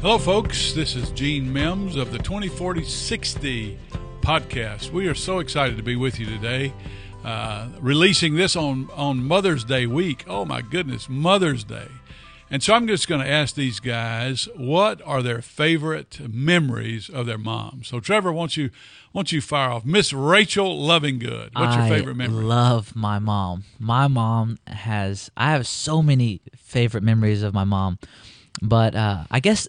Hello, folks. This is Gene Mims of the 2040 60 podcast. We are so excited to be with you today. Uh, releasing this on, on Mother's Day week. Oh, my goodness, Mother's Day. And so I'm just going to ask these guys what are their favorite memories of their mom. So Trevor, won't you won't you fire off Miss Rachel Lovingood? What's your favorite memory? love my mom. My mom has. I have so many favorite memories of my mom, but uh, I guess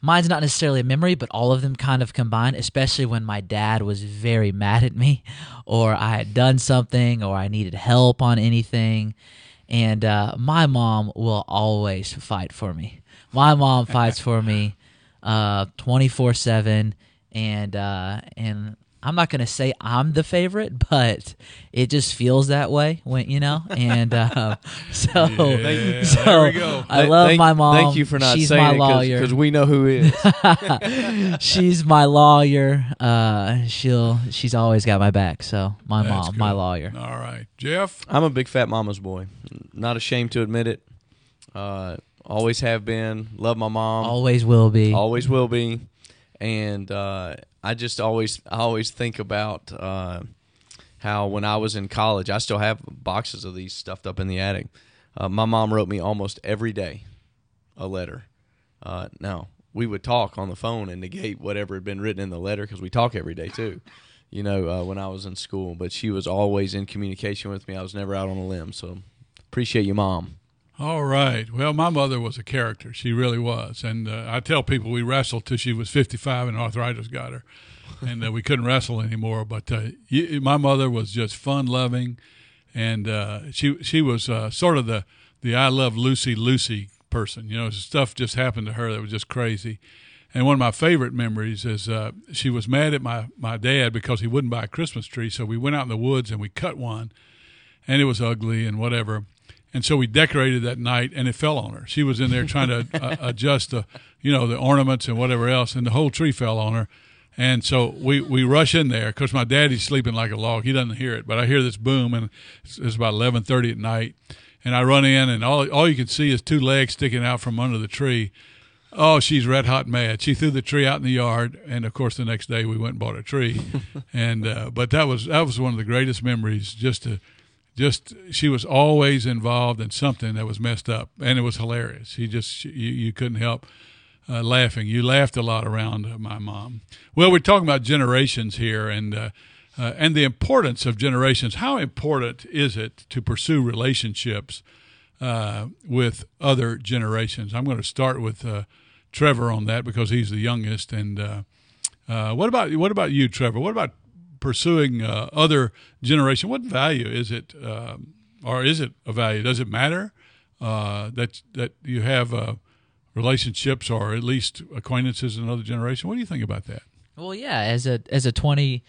mine's not necessarily a memory, but all of them kind of combine. Especially when my dad was very mad at me, or I had done something, or I needed help on anything, and uh, my mom will always fight for me. My mom fights for me, twenty four seven, and uh, and I'm not gonna say I'm the favorite, but it just feels that way when you know. And uh, so, Yeah, so there we go. I love thank- my mom. Thank you for not She's saying my it lawyer. because we know who is. she's my lawyer. Uh, she'll she's always got my back. So my That's mom, my lawyer. All right, Jeff. I'm a big fat mama's boy. Not ashamed to admit it. Uh, always have been. Love my mom. Always will be. always will be. And uh, I just always I always think about uh, how when I was in college, I still have boxes of these stuffed up in the attic. Uh, my mom wrote me almost every day a letter. Uh, now we would talk on the phone and negate whatever had been written in the letter because we talk every day too. You know, uh, when I was in school, but she was always in communication with me. I was never out on a limb. So appreciate you, mom. All right. Well, my mother was a character. She really was. And uh, I tell people we wrestled till she was 55 and arthritis got her. And uh, we couldn't wrestle anymore. But uh, y my mother was just fun loving. And uh, she she was uh, sort of the, the I love Lucy Lucy person. You know, stuff just happened to her that was just crazy. And one of my favorite memories is uh, she was mad at my, my dad because he wouldn't buy a Christmas tree. So we went out in the woods and we cut one and it was ugly and whatever. And so we decorated that night, and it fell on her. She was in there trying to uh, adjust the, you know, the ornaments and whatever else, and the whole tree fell on her. And so we, we rush in there because my daddy's sleeping like a log. He doesn't hear it, but I hear this boom, and it's, it's about eleven thirty at night. And I run in, and all all you can see is two legs sticking out from under the tree. Oh, she's red hot mad. She threw the tree out in the yard, and of course, the next day we went and bought a tree. and uh, but that was that was one of the greatest memories. Just to just she was always involved in something that was messed up, and it was hilarious. She just you, you couldn't help uh, laughing. You laughed a lot around my mom. Well, we're talking about generations here, and uh, uh, and the importance of generations. How important is it to pursue relationships uh, with other generations? I'm going to start with uh, Trevor on that because he's the youngest. And uh, what about what about you, Trevor? What about pursuing uh, other generation? What value is it, um, or is it a value? Does it matter uh, that that you have uh, relationships or at least acquaintances in another generation? What do you think about that? Well, yeah, as a as a 20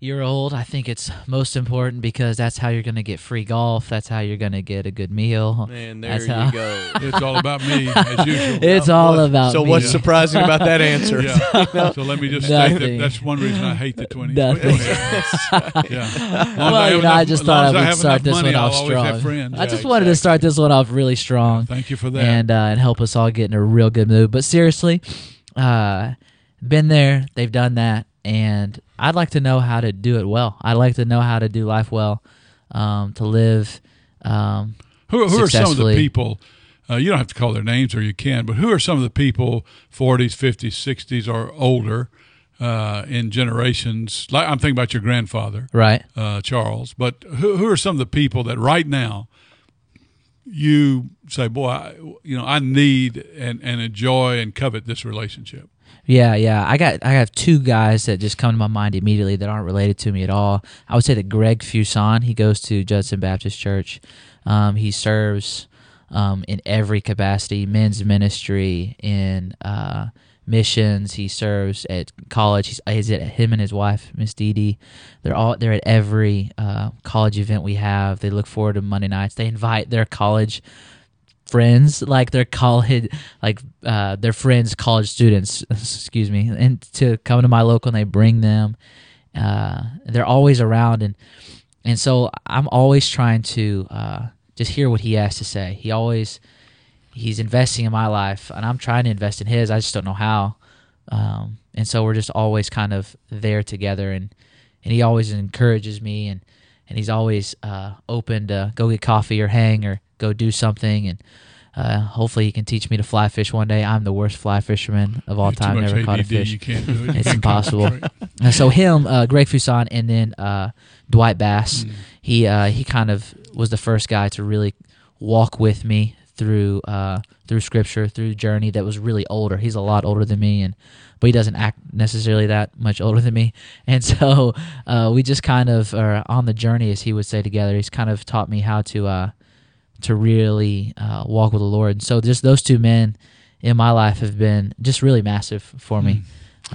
year old, I think it's most important because that's how you're going to get free golf. That's how you're going to get a good meal. Man, there That's you how- go. It's all about me as usual. It's all about me. so me. what's surprising about that answer? Yeah. So let me just state that that's one reason I hate the 20s. Nothing. yeah. As long as Well, have you know, I just thought I would have start this money, one I'll off strong. have friends. I Yeah, just wanted to start this one off really strong. Thank you for that. and uh, and help us all get in a real good mood. But seriously, uh, been there, they've done that, and I'd like to know how to do it well. I'd like to know how to do life well, um, to live. Um, Who, who are some of the people? Uh, you don't have to call their names, or you can. But who are some of the people, forties, fifties, sixties, or older, uh, in generations? Like I'm thinking about your grandfather, right. uh, Charles. But who, who are some of the people that right now you say, boy, I, you know, I need and, and enjoy and covet this relationship? Yeah, yeah. I got I have two guys that just come to my mind immediately that aren't related to me at all. I would say that Greg Fuson, he goes to Judson Baptist Church. Um, he serves um, in every capacity, men's ministry, in uh, missions. He serves at college. He's, he's at him and his wife, Miss Dee Dee. They're all they're at every uh, college event we have. They look forward to Monday nights. They invite their college friends like their college like uh their friends college students excuse me and to come to my local and they bring them uh they're always around and and so i'm always trying to uh just hear what he has to say he always he's investing in my life, and I'm trying to invest in his. I just don't know how. Um, and so we're just always kind of there together, and and he always encourages me, and and he's always uh, open to go get coffee or hang or go do something, and uh, hopefully he can teach me to fly fish one day. I'm the worst fly fisherman of all time. Never caught a fish. You can't do it. It's impossible. Uh, so him, uh, Greg Fuson, and then uh, Dwight Bass. Mm. He uh, he kind of was the first guy to really walk with me through uh, through scripture, through journey that was really older. He's a lot older than me, and but he doesn't act necessarily that much older than me. And so uh, we just kind of are on the journey, as he would say, together. He's kind of taught me how to uh, to really uh, walk with the Lord. And so just those two men in my life have been just really massive for me.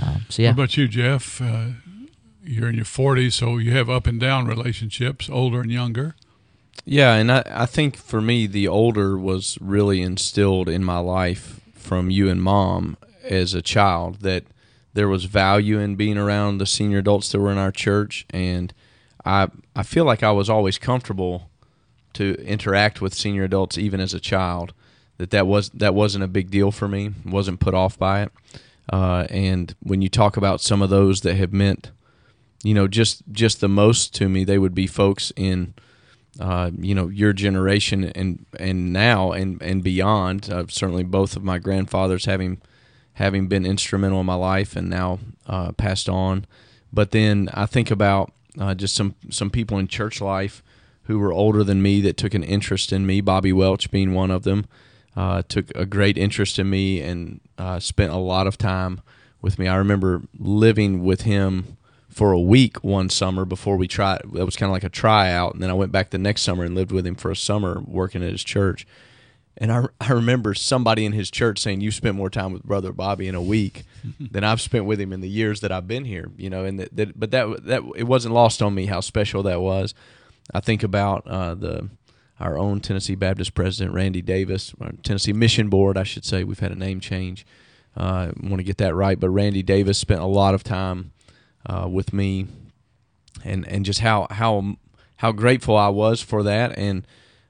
Um, so yeah. What about you, Jeff? Uh, you're in your 40s, so you have up and down relationships, older and younger. Yeah, and I, I think for me, the older was really instilled in my life from you and mom as a child that there was value in being around the senior adults that were in our church, and I I feel like I was always comfortable to interact with senior adults even as a child. That that was that wasn't a big deal for me. wasn't put off by it. Uh, and when you talk about some of those that have meant, you know, just just the most to me, they would be folks in uh, you know your generation and and now and and beyond. Uh, certainly, both of my grandfathers having having been instrumental in my life and now uh, passed on. But then I think about uh, just some some people in church life who were older than me that took an interest in me. Bobby Welch being one of them, uh, took a great interest in me and uh, spent a lot of time with me. I remember living with him for a week one summer before we tried. That was kind of like a tryout, and then I went back the next summer and lived with him for a summer working at his church. And I, I remember somebody in his church saying, "You spent more time with Brother Bobby in a week than I've spent with him in the years that I've been here." You know, and that, that but that that it wasn't lost on me how special that was. I think about uh, the our own Tennessee Baptist president Randy Davis, Tennessee Mission Board, I should say. We've had a name change. Uh, want to get that right, but Randy Davis spent a lot of time uh, with me, and and just how how how grateful I was for that, and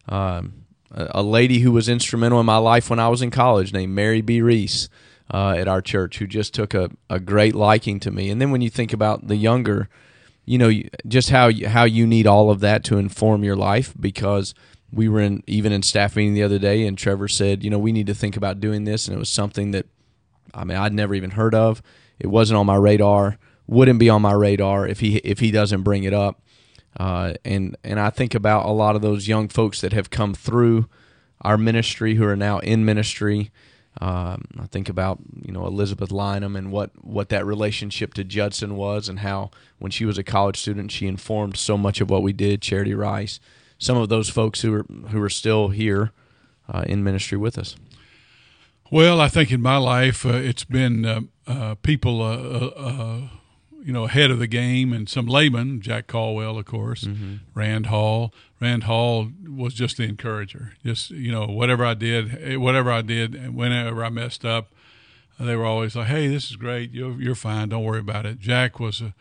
um, a, a lady who was instrumental in my life when I was in college named Mary B. Reese uh, at our church, who just took a, a great liking to me. And then when you think about the younger, you know, just how you, how you need all of that to inform your life because. We were in even in staff meeting the other day, and Trevor said, "You know, we need to think about doing this." And it was something that I mean, I'd never even heard of. It wasn't on my radar. Wouldn't be on my radar if he if he doesn't bring it up. Uh, and and I think about a lot of those young folks that have come through our ministry who are now in ministry. Um, I think about you know Elizabeth Lynham and what what that relationship to Judson was, and how when she was a college student, she informed so much of what we did. Charity Rice, some of those folks who are who are still here uh, in ministry with us. Well, I think in my life, uh, it's been uh, uh, people, uh, uh, you know, ahead of the game, and some laymen. Jack Caldwell, of course, mm-hmm. Rand Hall. Rand Hall was just the encourager. Just you know, whatever I did, eh, whatever I did, and whenever I messed up, they were always like, "Hey, this is great. You're you're fine. Don't worry about it." Jack was a,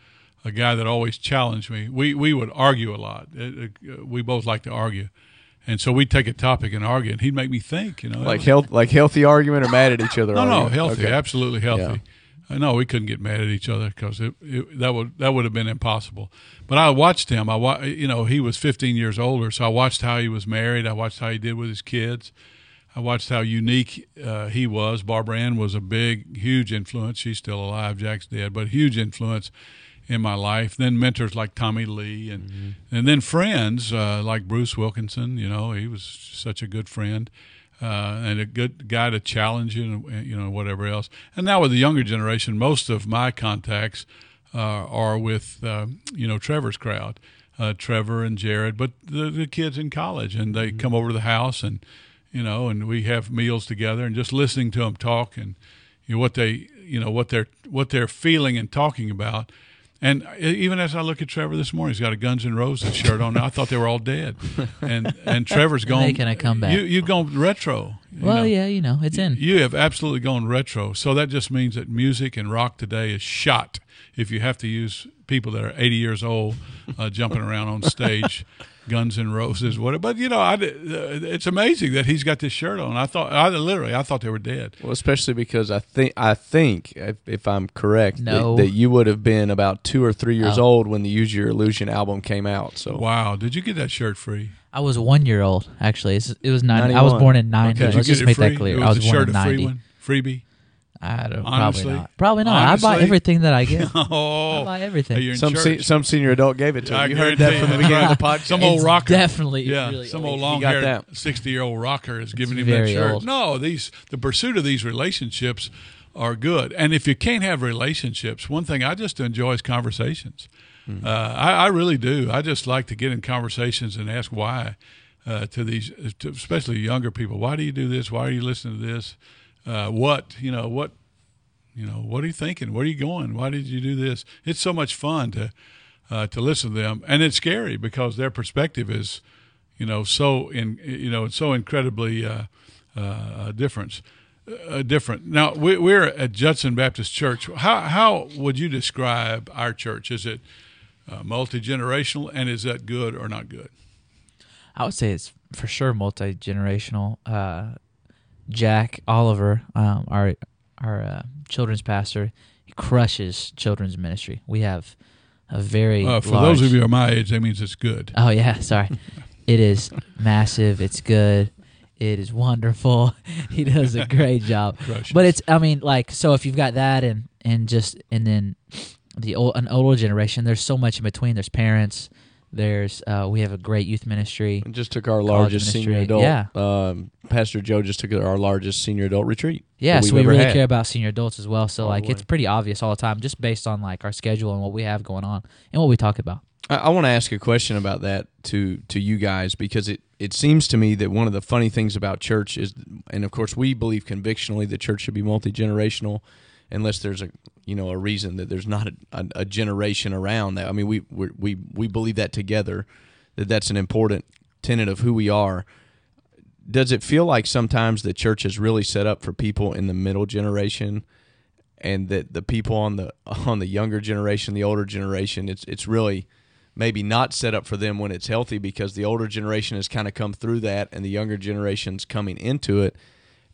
a guy that always challenged me. We we would argue a lot. It- it- we both like to argue. And so we'd take a topic and argue, and he'd make me think. You know, Like was- health, like healthy argument or mad at each other. no, no, healthy, Okay. absolutely healthy. I know we couldn't get mad at each other because it, it, that would that would have been impossible. But I watched him. I wa- you know he was 15 years older, so I watched how he was married. I watched how he did with his kids. I watched how unique uh, he was. Barbara Ann was a big, huge influence. She's still alive. Jack's dead, but huge influence in my life. Then mentors like Tommy Lee, and and then friends uh, like Bruce Wilkinson. You know, he was such a good friend. Uh, and a good guy to challenge you, and you know whatever else. And now with the younger generation, most of my contacts uh, are with uh, you know Trevor's crowd, uh, Trevor and Jared, but the, the kids in college, and they come over to the house, and you know, and we have meals together, and just listening to them talk, and you know what they you know what they're what they're feeling and talking about. And even as I look at Trevor this morning, he's got a Guns N' Roses shirt on. I thought they were all dead, and and Trevor's gone. Making a comeback. You you've gone retro. you Well, know. yeah, you know, it's in. You have absolutely gone retro. So that just means that music and rock today is shot. If you have to use people that are 80 years old uh, jumping around on stage, Guns N' Roses, what? But you know, I, uh, it's amazing that he's got this shirt on. I thought, I literally, I thought they were dead. Well, especially because I think I think if, if I'm correct, that- No. that, you would have been about two or three years Oh. old when the Use Your Illusion album came out. So Wow, did you get that shirt free? I was one year old actually. It's, it was ninety. I was born in ninety. Did you Let's just it make free? that clear. It I was was a born shirt in a free one, freebie. I don't Honestly? probably not. Probably not. I buy everything that I get. I Oh, buy everything. you're some se- some senior adult gave it to me. I. You heard that from the beginning of the podcast. Some old It's rocker. Definitely. Yeah, really some old. old long got haired sixty year old rocker is giving him very that shirt. old. No, these the pursuit of these relationships are good. And if you can't have relationships, one thing I just enjoy is conversations. Hmm. Uh, I, I really do. I just like to get in conversations and ask why uh, to these, to especially younger people. Why do you do this? Why are you listening to this? Uh, what you know? What you know? What are you thinking? Where are you going? Why did you do this? It's so much fun to uh, to listen to them, and it's scary because their perspective is, you know, so in you know, it's so incredibly uh, uh, different. Uh, different. Now we, we're at Judson Baptist Church. How how would you describe our church? Is it uh, multi generational, and is that good or not good? I would say it's for sure multi generational. Uh, Jack Oliver, um, our our uh, children's pastor, he crushes children's ministry. We have a very Uh, for large, those of you are my age, that means it's good. Oh yeah, sorry. it is massive. It's good. It is wonderful. he does a great job. Crushes. But it's I mean like so if you've got that and and just and then the old an older generation, there's so much in between. There's parents. There's uh, we have a great youth ministry. We just took our College largest senior ministry, adult. yeah. Um, Pastor Joe just took our largest senior adult retreat. Yeah, so we've we ever really had. care about senior adults as well. So All like the it's pretty obvious all the time, just based on like our schedule and what we have going on and what we talk about. I, I want to ask a question about that to to you guys because it it seems to me that one of the funny things about church is, and of course we believe convictionally that church should be multi generational, unless there's a you know a reason that there's not a, a, a generation around that. I mean we we we believe that together that that's an important tenet of who we are. Does it feel like sometimes the church is really set up for people in the middle generation? and that the people on the on the younger generation, the older generation, it's it's really maybe not set up for them when it's healthy because the older generation has kind of come through that and the younger generation's coming into it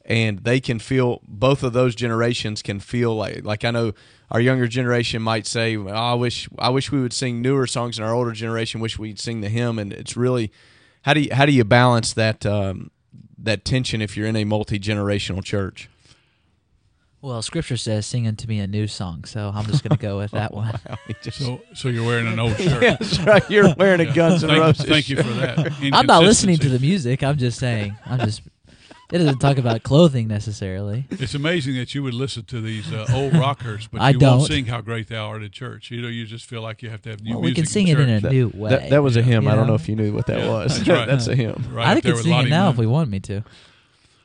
and they can feel both of those generations can feel like like I know our younger generation might say oh, I wish I wish we would sing newer songs and our older generation wish we'd sing the hymn and it's really how do you how do you balance that um, that tension if you're in a multi-generational church Well, Scripture says, "Sing unto me a new song," so I'm just going to go with that one. So so you're wearing an old shirt. Yeah, that's right. You're wearing a Guns N' Thank, Roses. thank you for that. I'm not listening to the music. I'm just saying. I'm just. It doesn't talk about clothing necessarily. It's amazing that you would listen to these uh, old rockers, but I you don't. won't sing "How Great Thou Art" at church. You know, you just feel like you have to have new Well, we music. can sing it in a church. new way. That, that was a hymn. you I don't know know? if you knew what that Yeah, was. that's right. that's a hymn. Right I up there could with sing it Lottie now Moon. if we wanted me to.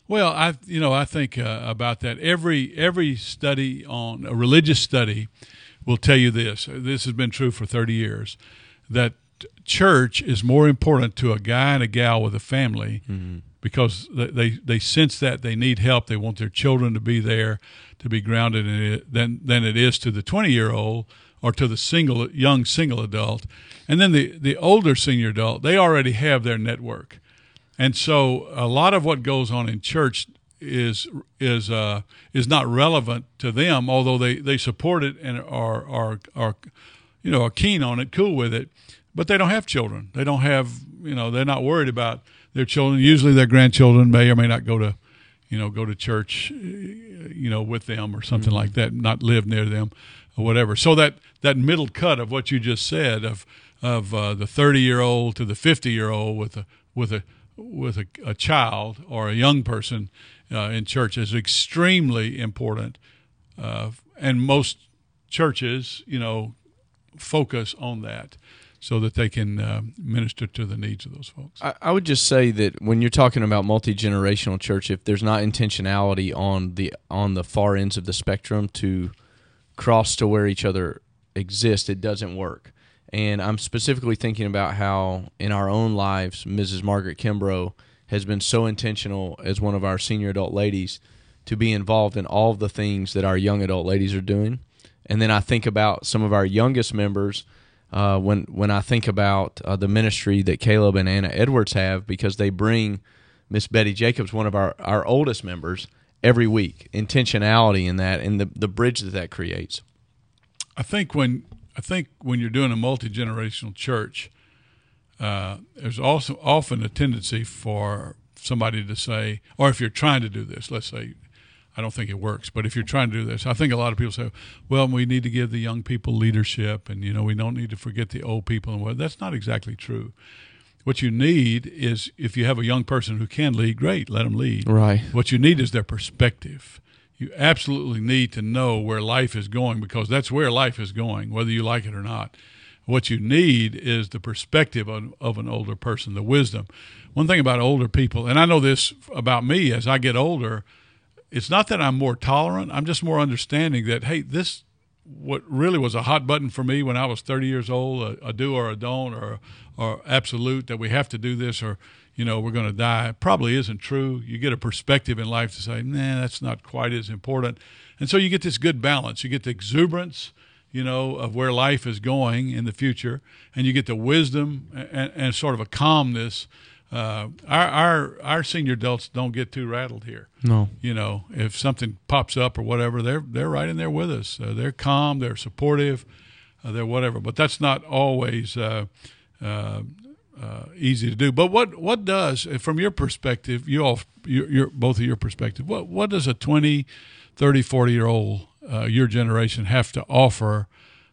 Well, I you know I think uh, about that. Every every study on a religious study will tell you this. This has been true for thirty years. That church is more important to a guy and a gal with a family because they, they they sense that they need help. They want their children to be there, to be grounded in it. Than than it is to the twenty year old or to the single young single adult. And then the the older senior adult, they already have their network. And so a lot of what goes on in church is is uh, is not relevant to them, although they, they support it and are are are you know are keen on it, cool with it, but they don't have children. They don't have you know they're not worried about their children. Usually their grandchildren may or may not go to you know go to church you know with them or something like that, not live near them or whatever. So that that middle cut of what you just said of of uh, the 30 year old to the 50 year old with a with a with a, a child or a young person uh, in church is extremely important, uh, and most churches, you know, focus on that so that they can uh, minister to the needs of those folks. I, I would just say that when you're talking about multi generational church, if there's not intentionality on the on the far ends of the spectrum to cross to where each other exist, it doesn't work. And I'm specifically thinking about how in our own lives, Mrs. Margaret Kimbrough has been so intentional as one of our senior adult ladies to be involved in all of the things that our young adult ladies are doing. And then I think about some of our youngest members uh, when when I think about uh, the ministry that Caleb and Anna Edwards have, because they bring Miss Betty Jacobs, one of our, our oldest members, every week. Intentionality in that, and the the bridge that that creates. I think when I think when you're doing a multi generational church, uh, there's also often a tendency for somebody to say, or if you're trying to do this, let's say, I don't think it works, but if you're trying to do this, I think a lot of people say, well, we need to give the young people leadership, and you know, we don't need to forget the old people, and well, that's not exactly true. What you need is if you have a young person who can lead, great, let them lead. Right. What you need is their perspective. You absolutely need to know where life is going because that's where life is going, whether you like it or not. What you need is the perspective of, of an older person, the wisdom. One thing about older people, and I know this about me as I get older, it's not that I'm more tolerant. I'm just more understanding that, hey, this what really was a hot button for me when I was 30 years old, a, a do or a don't, or or absolute that we have to do this, or you know we're going to die, probably isn't true. You get a perspective in life to say, nah, that's not quite as important, and so you get this good balance. You get the exuberance, you know, of where life is going in the future, and you get the wisdom and, and sort of a calmness. Uh, our our our senior adults don't get too rattled here. No. You know, if something pops up or whatever, they're they're right in there with us. Uh, they're calm, they're supportive, uh, they're whatever. But that's not always uh, uh, uh, easy to do. But what what does, from your perspective, you all, your, your both of your perspective, what what does a 20, 30, 40 year old uh, your generation have to offer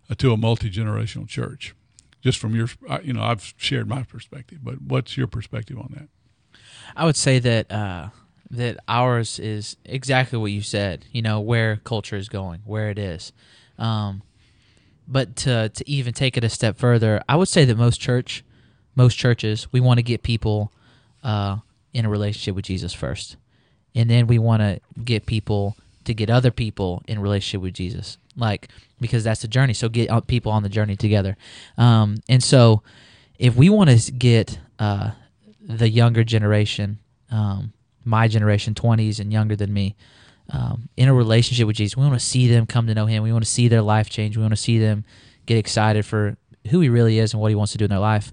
uh, to a multi generational church? Just from your, uh, you know, I've shared my perspective, but what's your perspective on that? I would say that uh, that ours is exactly what you said. You know where culture is going, where it is. Um, but to to even take it a step further, I would say that most church, most churches, we want to get people uh, in a relationship with Jesus first, and then we want to get people to get other people in relationship with Jesus, like because that's the journey. So get uh, people on the journey together, um, and so if we want to get uh, the younger generation, um, my generation, twenties and younger than me, um, in a relationship with Jesus. We want to see them come to know Him. We want to see their life change. We want to see them get excited for who He really is and what He wants to do in their life.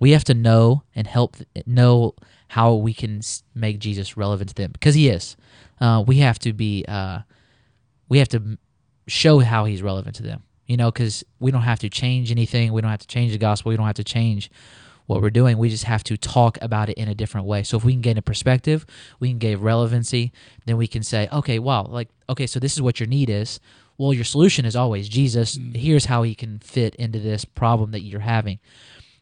We have to know and help know how we can make Jesus relevant to them because He is. Uh, we have to be. Uh, we have to show how He's relevant to them. You know, because we don't have to change anything. We don't have to change the gospel. We don't have to change what we're doing. We just have to talk about it in a different way. So if we can gain a perspective, we can gain relevancy, then we can say, okay, wow, like, okay, so this is what your need is. Well, your solution is always Jesus. Mm. Here's how he can fit into this problem that you're having.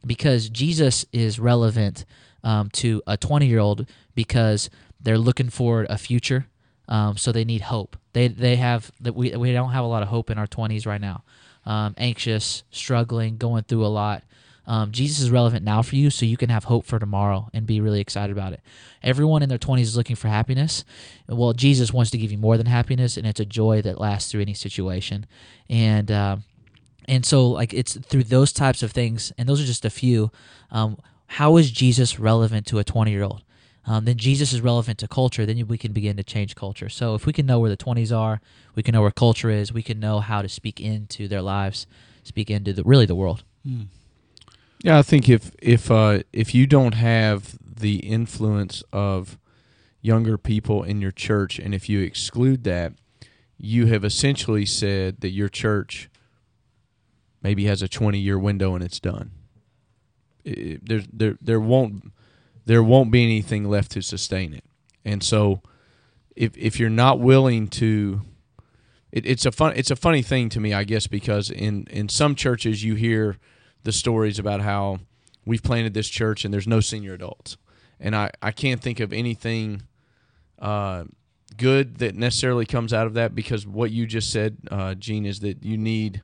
Because Jesus is relevant um, to a 20 year old because they're looking for a future. Um, so they need hope. They they have that we we don't have a lot of hope in our 20s right now. Um, anxious, struggling, going through a lot. Um, Jesus is relevant now for you, so you can have hope for tomorrow and be really excited about it. Everyone in their 20s is looking for happiness. Well, Jesus wants to give you more than happiness, and it's a joy that lasts through any situation. And uh, and so, like, it's through those types of things, and those are just a few. Um, how is Jesus relevant to a 20 year old? Um, then Jesus is relevant to culture, then we can begin to change culture. So if we can know where the 20s are, we can know where culture is, we can know how to speak into their lives, speak into the really the world. Mm. Yeah, I think if if uh, if you don't have the influence of younger people in your church, and if you exclude that, you have essentially said that your church maybe has a twenty year window and it's done. It, there there there won't there won't be anything left to sustain it, and so if if you're not willing to it, it's a fun it's a funny thing to me, I guess, because in in some churches you hear the stories about how we've planted this church and there's no senior adults. And I, I can't think of anything uh, good that necessarily comes out of that because what you just said, uh, Gene, is that you need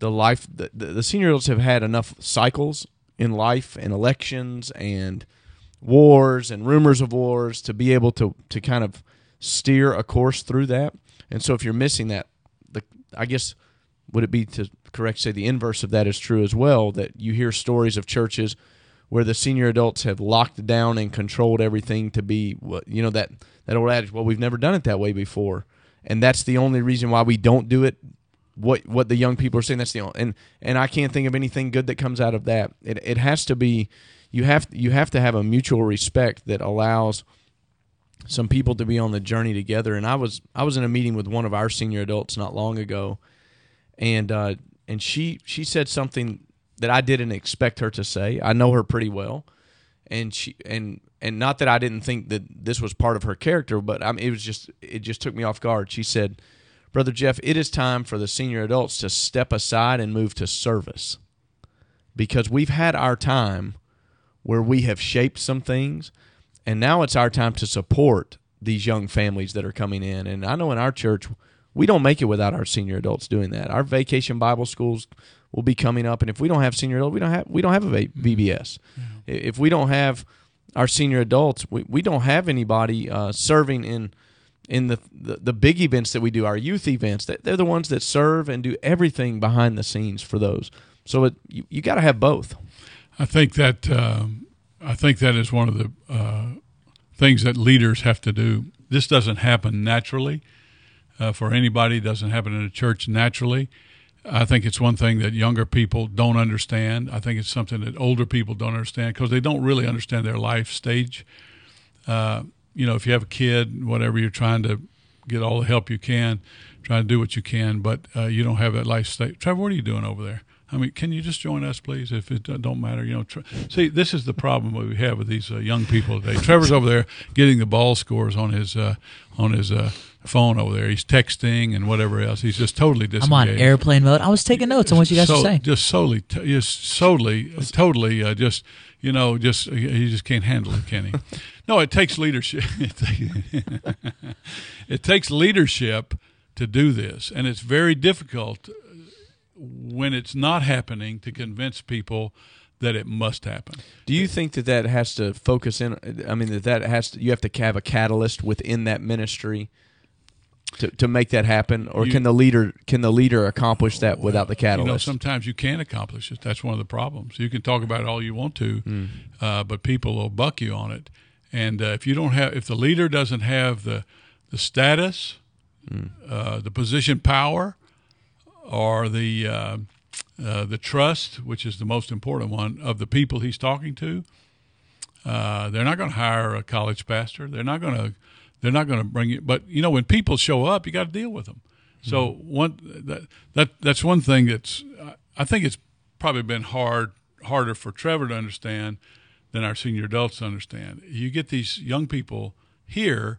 the life. The, the senior adults have had enough cycles in life and elections and wars and rumors of wars to be able to, to kind of steer a course through that. And so if you're missing that, the I guess would it be to correct say the inverse of that is true as well that you hear stories of churches where the senior adults have locked down and controlled everything to be you know that that old adage well we've never done it that way before and that's the only reason why we don't do it what what the young people are saying. That's the only, and and I can't think of anything good that comes out of that. It it has to be you have you have to have a mutual respect that allows some people to be on the journey together. And I was I was in a meeting with one of our senior adults not long ago, and uh, and she she said something that I didn't expect her to say. I know her pretty well, and she and and not that I didn't think that this was part of her character, but I mean, it was just it just took me off guard. She said, "Brother Jeff, it is time for the senior adults to step aside and move to service, because we've had our time where we have shaped some things, and now it's our time to support these young families that are coming in. And I know in our church, we don't make it without our senior adults doing that. Our vacation Bible schools will be coming up, and if we don't have senior adults, we don't have we don't have a VBS. Yeah. If we don't have our senior adults, we, we don't have anybody uh, serving in in the, the, the big events that we do, our youth events. They're the ones that serve and do everything behind the scenes for those. So it, you, you got to have both. I think that um, I think that is one of the uh, things that leaders have to do. This doesn't happen naturally uh, for anybody. It doesn't happen in a church naturally. I think it's one thing that younger people don't understand. I think it's something that older people don't understand because they don't really understand their life stage. Uh, you know, if you have a kid, whatever, you're trying to get all the help you can, trying to do what you can, but uh, you don't have that life stage. Trevor, what are you doing over there? I mean, can you just join us, please? If it don't matter, you know. Tre- See, this is the problem we have with these uh, young people today. Trevor's over there getting the ball scores on his uh, on his uh, phone over there. He's texting and whatever else. He's just totally disengaged. I'm on airplane mode. I was taking notes on what you guys so, were saying. Just solely, t- just solely, totally, uh, just you know, just he just can't handle it, can he? no, it takes leadership. it takes leadership to do this, and it's very difficult when it's not happening to convince people that it must happen. Do you think that that has to focus in? I mean, that that has to, you have to have a catalyst within that ministry to, to make that happen, or you, can the leader can the leader accomplish that well, without the catalyst? You know, sometimes you can accomplish it. That's one of the problems. You can talk about it all you want to, mm. uh, but people will buck you on it. And uh, if you don't have, if the leader doesn't have the the status, mm. uh, the position, power, or the uh, uh, the trust, which is the most important one, of the people he's talking to. Uh, they're not going to hire a college pastor. They're not going to. They're not going to bring it. But you know, when people show up, you got to deal with them. Mm-hmm. So one that that that's one thing that's. I think it's probably been hard harder for Trevor to understand than our senior adults to understand. You get these young people here,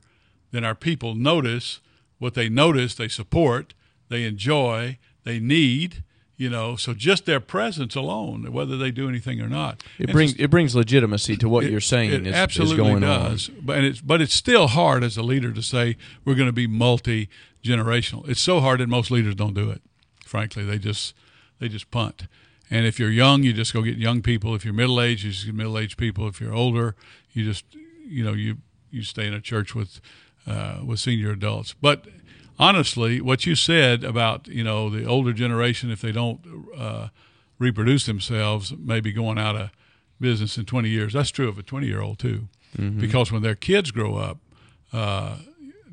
then our people notice what they notice, they support, they enjoy, they need you know so just their presence alone whether they do anything or not. It brings just, it brings legitimacy to what it, you're saying it is, absolutely is going does. On. but it's but it's still hard as a leader to say we're going to be multi generational it's so hard that most leaders don't do it frankly. They just they just punt. And if you're young you just go get young people. If you're middle aged you just get middle aged people. If you're older you just you know you you stay in a church with uh, with senior adults. But honestly, what you said about you know the older generation, if they don't uh, reproduce themselves, maybe going out of business in 20 years. That's true of a 20 year old too, mm-hmm. because when their kids grow up, uh,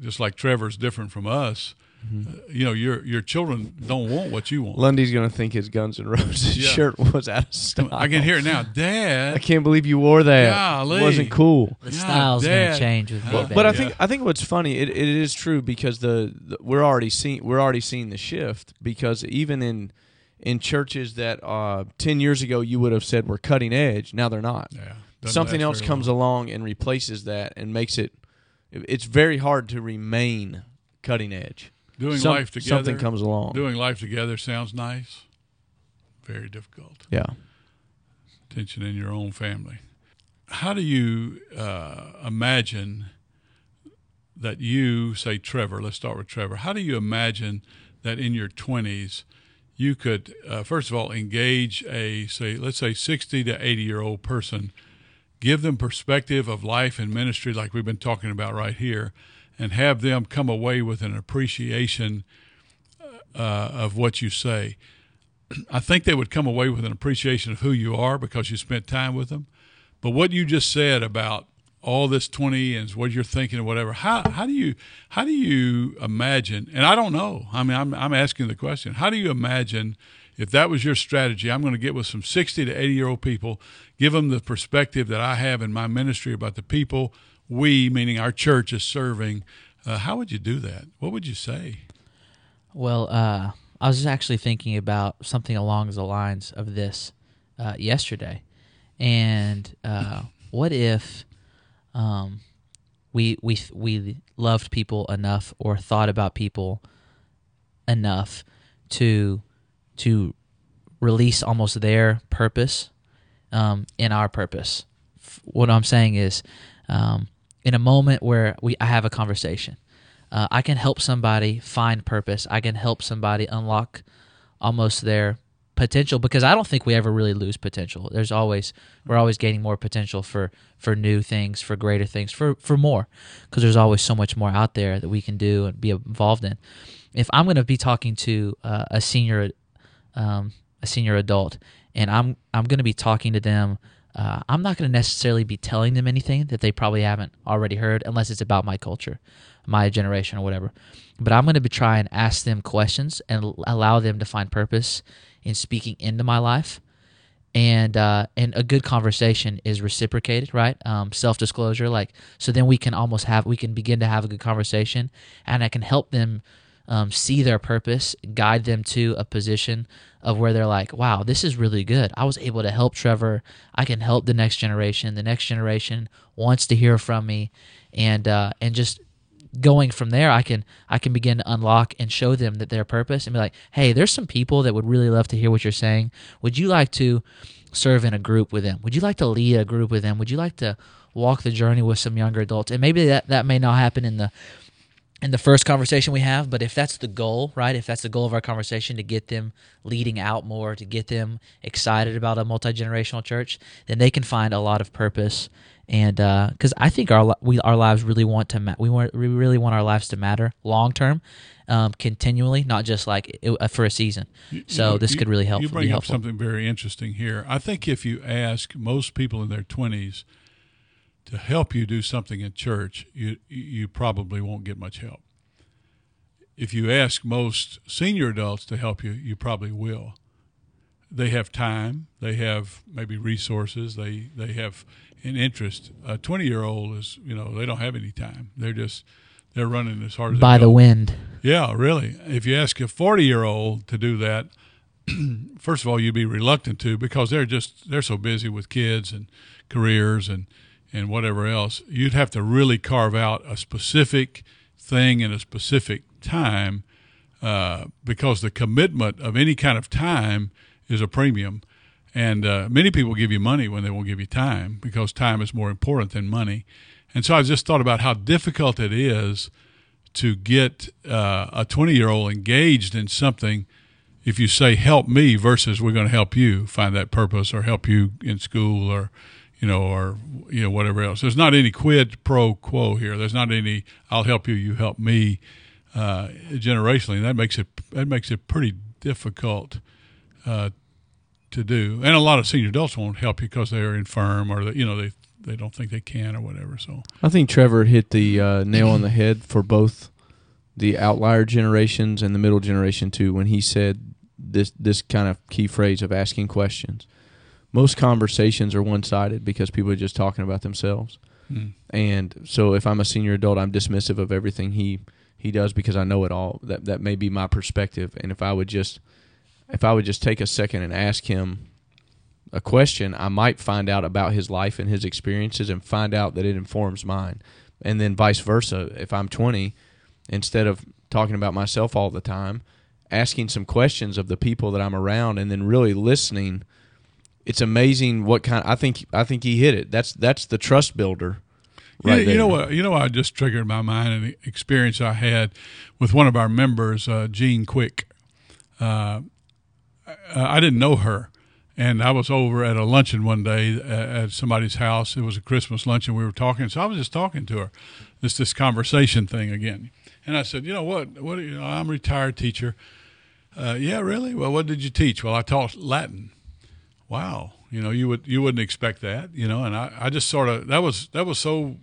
just like Trevor's different from us. Mm-hmm. Uh, you know, your your children don't want what you want. Lundy's going to think his Guns N' Roses yeah. shirt was out of style. I can hear it now, Dad. I can't believe you wore that. Golly. It wasn't cool. The style's going to change with but, but I think I think what's funny, it, it is true because the, the we're already seeing we're already seeing the shift because even in in churches that uh, ten years ago you would have said were cutting edge, now they're not. Yeah, Something else comes long. along and replaces that and makes it. It's very hard to remain cutting edge doing Some, life together. Something comes along. Doing life together sounds nice. Very difficult. Yeah. Tension in your own family. How do you uh, imagine that you, say Trevor, let's start with Trevor. How do you imagine that in your 20s you could, uh, first of all, engage a, say, let's say 60 to 80 year old person, give them perspective of life and ministry like we've been talking about right here, and have them come away with an appreciation uh, of what you say. I think they would come away with an appreciation of who you are because you spent time with them. But what you just said about all this 20 and what you're thinking or whatever how, how do you how do you imagine and i don't know i mean I'm, I'm asking the question how do you imagine if that was your strategy i'm going to get with some 60 to 80 year old people give them the perspective that i have in my ministry about the people we meaning our church is serving uh, how would you do that? What would you say? Well, uh, I was actually thinking about something along the lines of this uh, yesterday, and uh, what if um, we we we loved people enough or thought about people enough to to release almost their purpose um, in our purpose. What I'm saying is, um, in a moment where we I have a conversation, uh, I can help somebody find purpose. I can help somebody unlock almost their potential because I don't think we ever really lose potential. There's always we're always gaining more potential for for new things, for greater things, for for more because there's always so much more out there that we can do and be involved in. If I'm going to be talking to uh, a senior um, a senior adult and I'm I'm going to be talking to them uh, I'm not going to necessarily be telling them anything that they probably haven't already heard unless it's about my culture, my generation or whatever. But I'm going to be try and ask them questions and allow them to find purpose in speaking into my life. And uh, and a good conversation is reciprocated, right? Um, Self disclosure, like so. Then we can almost have we can begin to have a good conversation, and I can help them um, see their purpose, guide them to a position of where they're like, wow, this is really good. I was able to help Trevor. I can help the next generation. The next generation wants to hear from me, and uh, and just going from there, I can I can begin to unlock and show them that their purpose and be like, hey, there's some people that would really love to hear what you're saying. Would you like to serve in a group with them? Would you like to lead a group with them? Would you like to walk the journey with some younger adults? And maybe that that may not happen in the in the first conversation we have, but if that's the goal, right? If that's the goal of our conversation to get them leading out more, to get them excited about a multi generational church, then they can find a lot of purpose. And because I think our we our lives really want to ma- we want we really want our lives to matter long term, um, continually, not just like it, uh, for a season. So You- this you- could really help. You be bring up helpful. something very interesting here. I think if you ask most people in their twenties to help you do something in church, you you probably won't get much help. If you ask most senior adults to help you, you probably will. They have time, they have maybe resources, they they have an interest. A twenty year old is you know they don't have any time. They're just they're running as hard as by the go. wind. Yeah, really. If you ask a 40 year old to do that, first of all, you'd be reluctant to because they're just they're so busy with kids and careers and and whatever else. You'd have to really carve out a specific thing in a specific time uh, because the commitment of any kind of time is a premium. And uh, many people give you money when they won't give you time because time is more important than money. And so I just thought about how difficult it is to get uh, a 20 year old engaged in something if you say help me versus we're going to help you find that purpose or help you in school or you know or you know whatever else. There's not any quid pro quo here. There's not any i'll help you you help me uh, generationally. That makes it that makes it pretty difficult uh, to do. And a lot of senior adults won't help you because they're infirm or they, you know they they don't think they can or whatever so. I think Trevor hit the uh, nail on the head for both the outlier generations and the middle generation too when he said this this kind of key phrase of asking questions. Most conversations are one sided because people are just talking about themselves. mm. And so if I'm a senior adult, I'm dismissive of everything he he does because I know it all. That that may be my perspective. And if I would just if I would just take a second and ask him a question, I might find out about his life and his experiences and find out that it informs mine. And then vice versa. If I'm 20, instead of talking about myself all the time, asking some questions of the people that I'm around and then really listening, it's amazing what kind I think I think he hit it. That's that's the trust builder. You- Right you, know what? You know what? I just triggered my mind an experience I had with one of our members, uh, Jean Quick. Uh, I didn't know her, and I was over at a luncheon one day at, at somebody's house. It was a Christmas luncheon. We were talking, so I was just talking to her. This this conversation thing again, and I said, you know what? What? You know, I'm a retired teacher. Uh, yeah, really? Well, what did you teach? Well, I taught Latin. Wow. You know, you would you wouldn't expect that. You know, and I, I just sort of that was that was so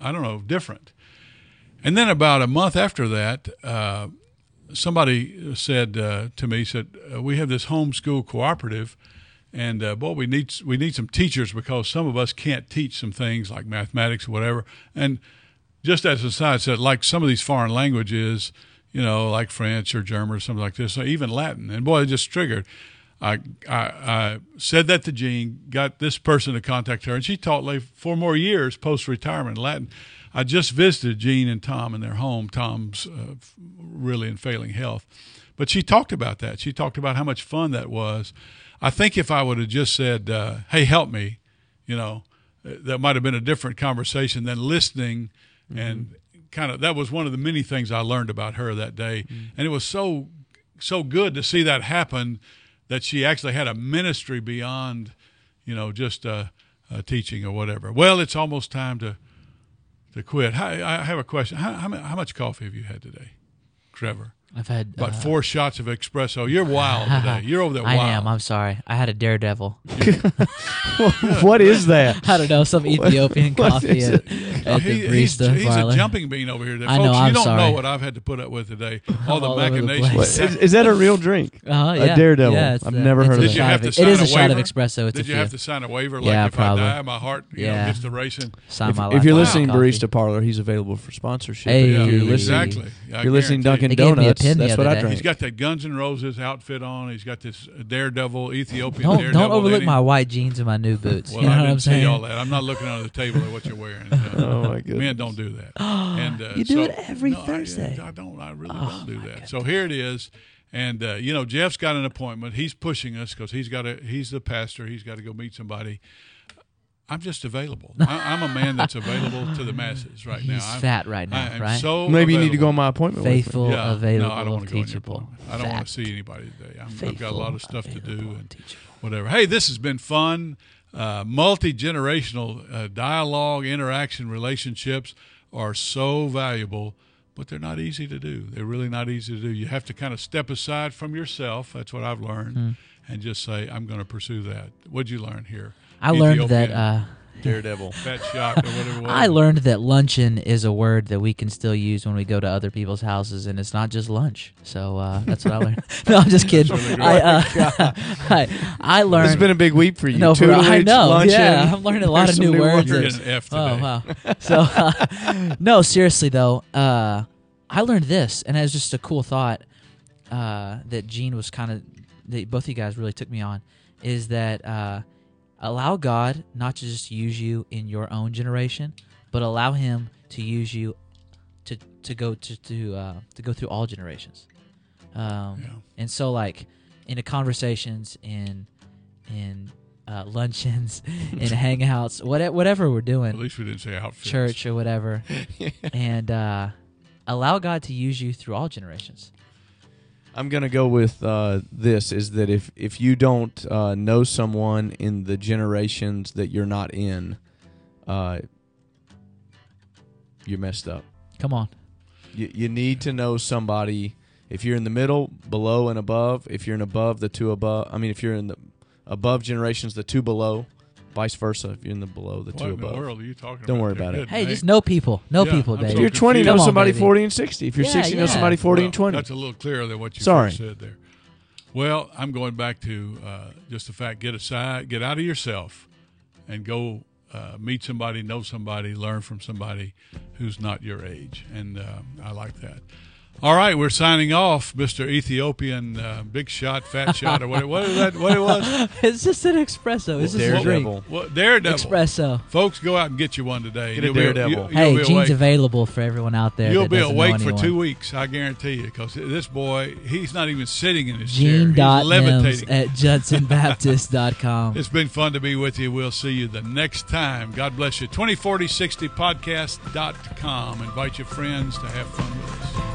I don't know different. And then about a month after that, uh, somebody said uh, to me, said uh, we have this homeschool cooperative, and uh, boy, we need we need some teachers because some of us can't teach some things like mathematics or whatever. And just as a side said, like some of these foreign languages, you know, like French or German or something like this, or even Latin. And boy, it just triggered. I, I, I said that to Jean, got this person to contact her, and she taught like four more years post retirement Latin. I just visited Jean and Tom in their home. Tom's uh, really in failing health, but she talked about that. She talked about how much fun that was. I think if I would have just said, uh, "Hey, help me," you know, that might have been a different conversation than listening mm-hmm. and kind of. That was one of the many things I learned about her that day, mm-hmm. and it was so so good to see that happen. That she actually had a ministry beyond, you know, just uh, uh, teaching or whatever. Well, it's almost time to to quit. I, I have a question. How, how, how, much coffee have you had today, Trevor? I've had about uh, four shots of espresso. You're wild today. You're over there. Wild. I wild. am. I'm sorry. I had a daredevil. what is that? I don't know. Some Ethiopian coffee at, at he, the barista He's, he's a jumping bean over here. Today. I Folks, know. I'm you don't sorry. know what I've had to put up with today. All the All over the machinations. Is, is that a real drink? Uh-huh, yeah. A daredevil. Yeah, I've a- never heard of Did you that. of- It is a a shot of espresso. It's Did a you have to sign a waiver? Like Yeah, if probably. I die, my heart you Yeah. know, gets the racing. Sign If, my if you're listening. Barista Parlor, he's available for sponsorship. Hey. if you're listening, exactly. Yeah, I if you're listening. Dunkin' They gave me a the that's other what I day. He's drank. got that Guns N' Roses outfit on. He's got this Daredevil Ethiopian Don't Daredevil. don't overlook in my white jeans and my new boots. Well, you know I what didn't I'm see saying? all that. I'm not looking under the table at what you're wearing. Oh my goodness. Men don't do that. And uh, You do so- it every no, Thursday. I, don't. I really Oh, don't do my that. So here it is. And uh, you know, Jeff's got an appointment. He's pushing us because he's got to. He's the pastor. He's got to go meet somebody. I'm just available. I, I'm a man that's available to the masses right now. He's I'm, fat right I now, right? so Maybe you need to go on my appointment. Faithful, Yeah, available, no, I don't want to go on your teachable. appointment. I don't want to see anybody today. I'm, I've got a lot of stuff to do available, and teachable. whatever. Hey, this has been fun. Uh, Multi generational uh, dialogue, interaction, relationships are so valuable, but they're not easy to do. They're really not easy to do. You have to kind of step aside from yourself. That's what I've learned, Hmm. and just say, "I'm going to pursue that." What'd you learn here? I learned that. Uh, Daredevil. fat shock or whatever. I learned that luncheon is a word that we can still use when we go to other people's houses, and it's not just lunch. So uh, that's what I learned. no, I'm just kidding. really. I, uh, I, I learned. This has been a big week for you. no, for, Tutelage, I know. luncheon. Yeah, I'm learning a lot There's of some new words. You're an F today. Oh wow! So uh, no, seriously though, uh, I learned this, and it was just a cool thought uh, that Gene was kind of that both of you guys really took me on, is that uh, allow God not to just use you in your own generation, but allow Him to use you to to go to to uh, to go through all generations. Um, Yeah. And so, like in the conversations, in in uh, luncheons, in hangouts, what, whatever we're doing, At least we didn't say outfits. church or whatever, and uh, allow God to use you through all generations. I'm gonna go with uh, this: is that if if you don't uh, know someone in the generations that you're not in, uh, you're messed up. Come on, You, you need to know somebody. If you're in the middle, below, and above. If you're in above, the two above. I mean, if you're in the above generations, the two below. Vice versa. If you're in the below, the What two in the above. world are you talking Don't about? worry about it. Good hey, name. just know people, know Yeah, people, I'm baby. If so you're 20, know Come on, somebody baby. 40 and 60. If you're Yeah, 60, know yeah. somebody 40 Well, and 20. That's a little clearer than what you Sorry. first said there. Well, I'm going back to uh, just the fact: get aside, get out of yourself, and go uh, meet somebody, know somebody, learn from somebody who's not your age, and uh, I like that. All right, we're signing off, Mr. Ethiopian uh, Big Shot, Fat Shot, or what, what, is that, what it was? it's just an espresso. It's just a drink. Daredevil. What, Daredevil. Espresso. Folks, go out and get you one today. Get a You'll be- Daredevil. you- you'll Hey, Gene's available for everyone out there. You'll that be doesn't know awake for two weeks, I guarantee you, because this boy, he's not even sitting in his Gene chair. dot He's Mims levitating. at judsonbaptist.com. It's been fun to be with you. We'll see you the next time. God bless you. 204060podcast.com. Invite your friends to have fun with us.